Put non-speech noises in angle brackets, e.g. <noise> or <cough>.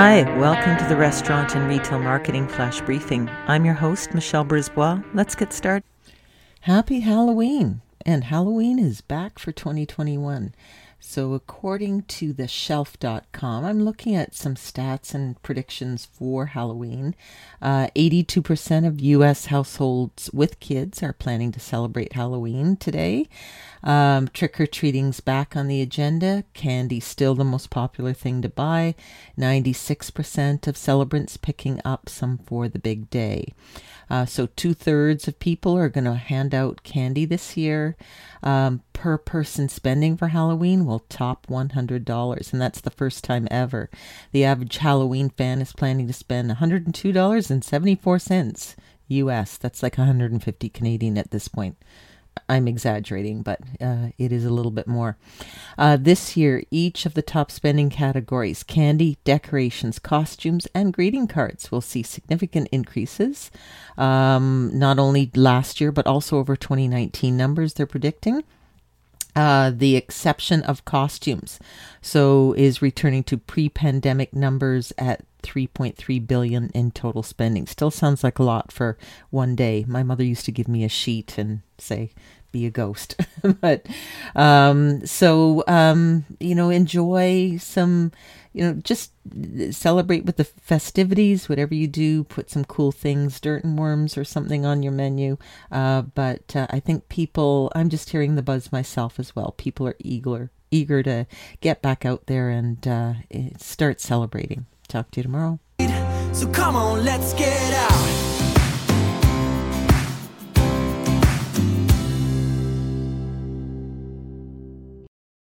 Hi, welcome to the Restaurant and Retail Marketing Flash Briefing. I'm your host, Michelle Brisbois. Let's get started. Happy Halloween! And Halloween is back for 2021. So, according to the shelf.com, I'm looking at some stats and predictions for Halloween. Uh, 82% of U.S. households with kids are planning to celebrate Halloween today. Um, Trick or treating's back on the agenda. Candy still the most popular thing to buy. 96% of celebrants picking up some for the big day. Uh, so two thirds of people are going to hand out candy this year. Um, per person spending for Halloween will top $100, and that's the first time ever. The average Halloween fan is planning to spend $102.74 US. That's like 150 Canadian at this point. I'm exaggerating, but uh, it is a little bit more. Uh, this year, each of the top spending categories candy, decorations, costumes, and greeting cards will see significant increases. Um, not only last year, but also over 2019 numbers they're predicting. Uh, the exception of costumes, so is returning to pre-pandemic numbers at 3.3 billion in total spending. Still sounds like a lot for one day. My mother used to give me a sheet and say, be a ghost. <laughs> but um, so um, you know, enjoy some, you know, just celebrate with the festivities. Whatever you do, put some cool things, dirt and worms or something on your menu. Uh, but uh, I think people, I'm just hearing the buzz myself as well. People are eager eager to get back out there and uh, start celebrating. Talk to you tomorrow. So come on, let's get out.